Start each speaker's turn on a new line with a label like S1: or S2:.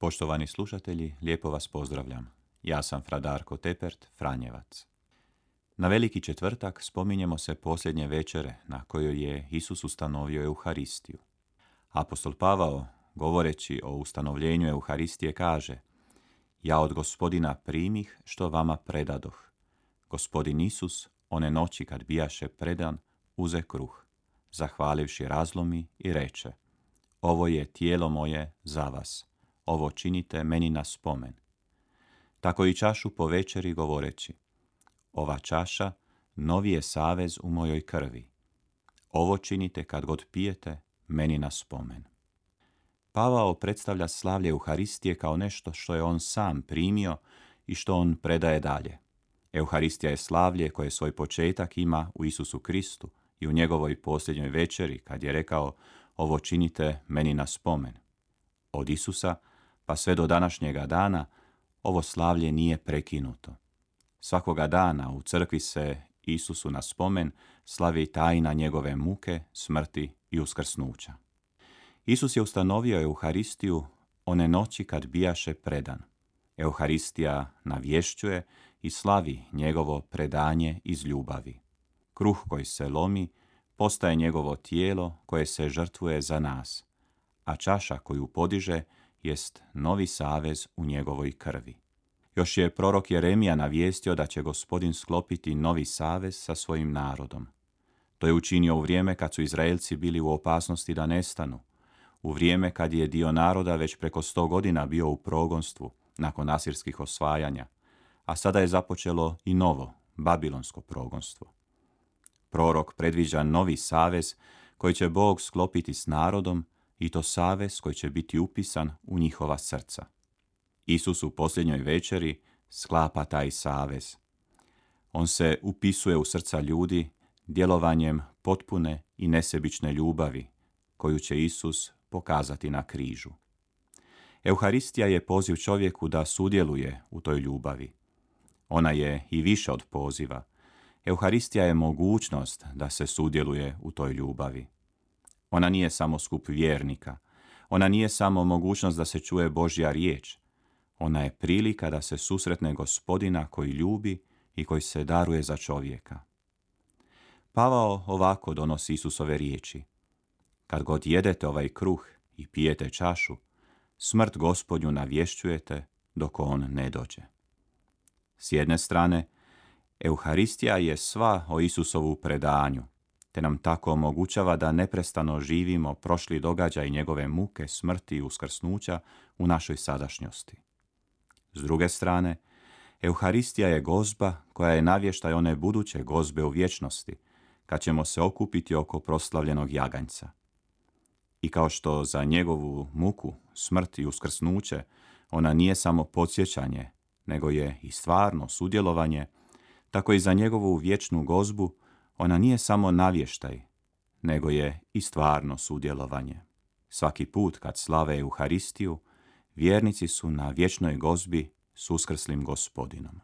S1: Poštovani slušatelji, lijepo vas pozdravljam. Ja sam Fradarko Tepert, Franjevac. Na veliki četvrtak spominjemo se posljednje večere na kojoj je Isus ustanovio Euharistiju. Apostol Pavao, govoreći o ustanovljenju Euharistije, kaže Ja od gospodina primih što vama predadoh. Gospodin Isus, one noći kad bijaše predan, uze kruh, zahvalivši razlomi i reče Ovo je tijelo moje za vas ovo činite meni na spomen. Tako i čašu po večeri govoreći, ova čaša novi je savez u mojoj krvi. Ovo činite kad god pijete meni na spomen. Pavao predstavlja slavlje Euharistije kao nešto što je on sam primio i što on predaje dalje. Euharistija je slavlje koje svoj početak ima u Isusu Kristu i u njegovoj posljednjoj večeri kad je rekao ovo činite meni na spomen. Od Isusa pa sve do današnjega dana ovo slavlje nije prekinuto. Svakoga dana u crkvi se Isusu na spomen slavi tajna njegove muke, smrti i uskrsnuća. Isus je ustanovio Euharistiju one noći kad bijaše predan. Euharistija navješćuje i slavi njegovo predanje iz ljubavi. Kruh koji se lomi postaje njegovo tijelo koje se žrtvuje za nas, a čaša koju podiže jest novi savez u njegovoj krvi. Još je prorok Jeremija navijestio da će gospodin sklopiti novi savez sa svojim narodom. To je učinio u vrijeme kad su Izraelci bili u opasnosti da nestanu, u vrijeme kad je dio naroda već preko sto godina bio u progonstvu nakon asirskih osvajanja, a sada je započelo i novo, babilonsko progonstvo. Prorok predviđa novi savez koji će Bog sklopiti s narodom i to savez koji će biti upisan u njihova srca. Isus u posljednjoj večeri sklapa taj savez. On se upisuje u srca ljudi djelovanjem potpune i nesebične ljubavi koju će Isus pokazati na križu. Euharistija je poziv čovjeku da sudjeluje u toj ljubavi. Ona je i više od poziva. Euharistija je mogućnost da se sudjeluje u toj ljubavi. Ona nije samo skup vjernika. Ona nije samo mogućnost da se čuje Božja riječ. Ona je prilika da se susretne gospodina koji ljubi i koji se daruje za čovjeka. Pavao ovako donosi Isusove riječi. Kad god jedete ovaj kruh i pijete čašu, smrt gospodnju navješćujete dok on ne dođe. S jedne strane, Euharistija je sva o Isusovu predanju, te nam tako omogućava da neprestano živimo prošli događaj njegove muke, smrti i uskrsnuća u našoj sadašnjosti. S druge strane, Euharistija je gozba koja je navještaj one buduće gozbe u vječnosti, kad ćemo se okupiti oko proslavljenog jaganjca. I kao što za njegovu muku, smrt i uskrsnuće ona nije samo podsjećanje, nego je i stvarno sudjelovanje, tako i za njegovu vječnu gozbu ona nije samo navještaj, nego je i stvarno sudjelovanje. Svaki put kad slave Euharistiju, vjernici su na vječnoj gozbi s uskrslim gospodinom.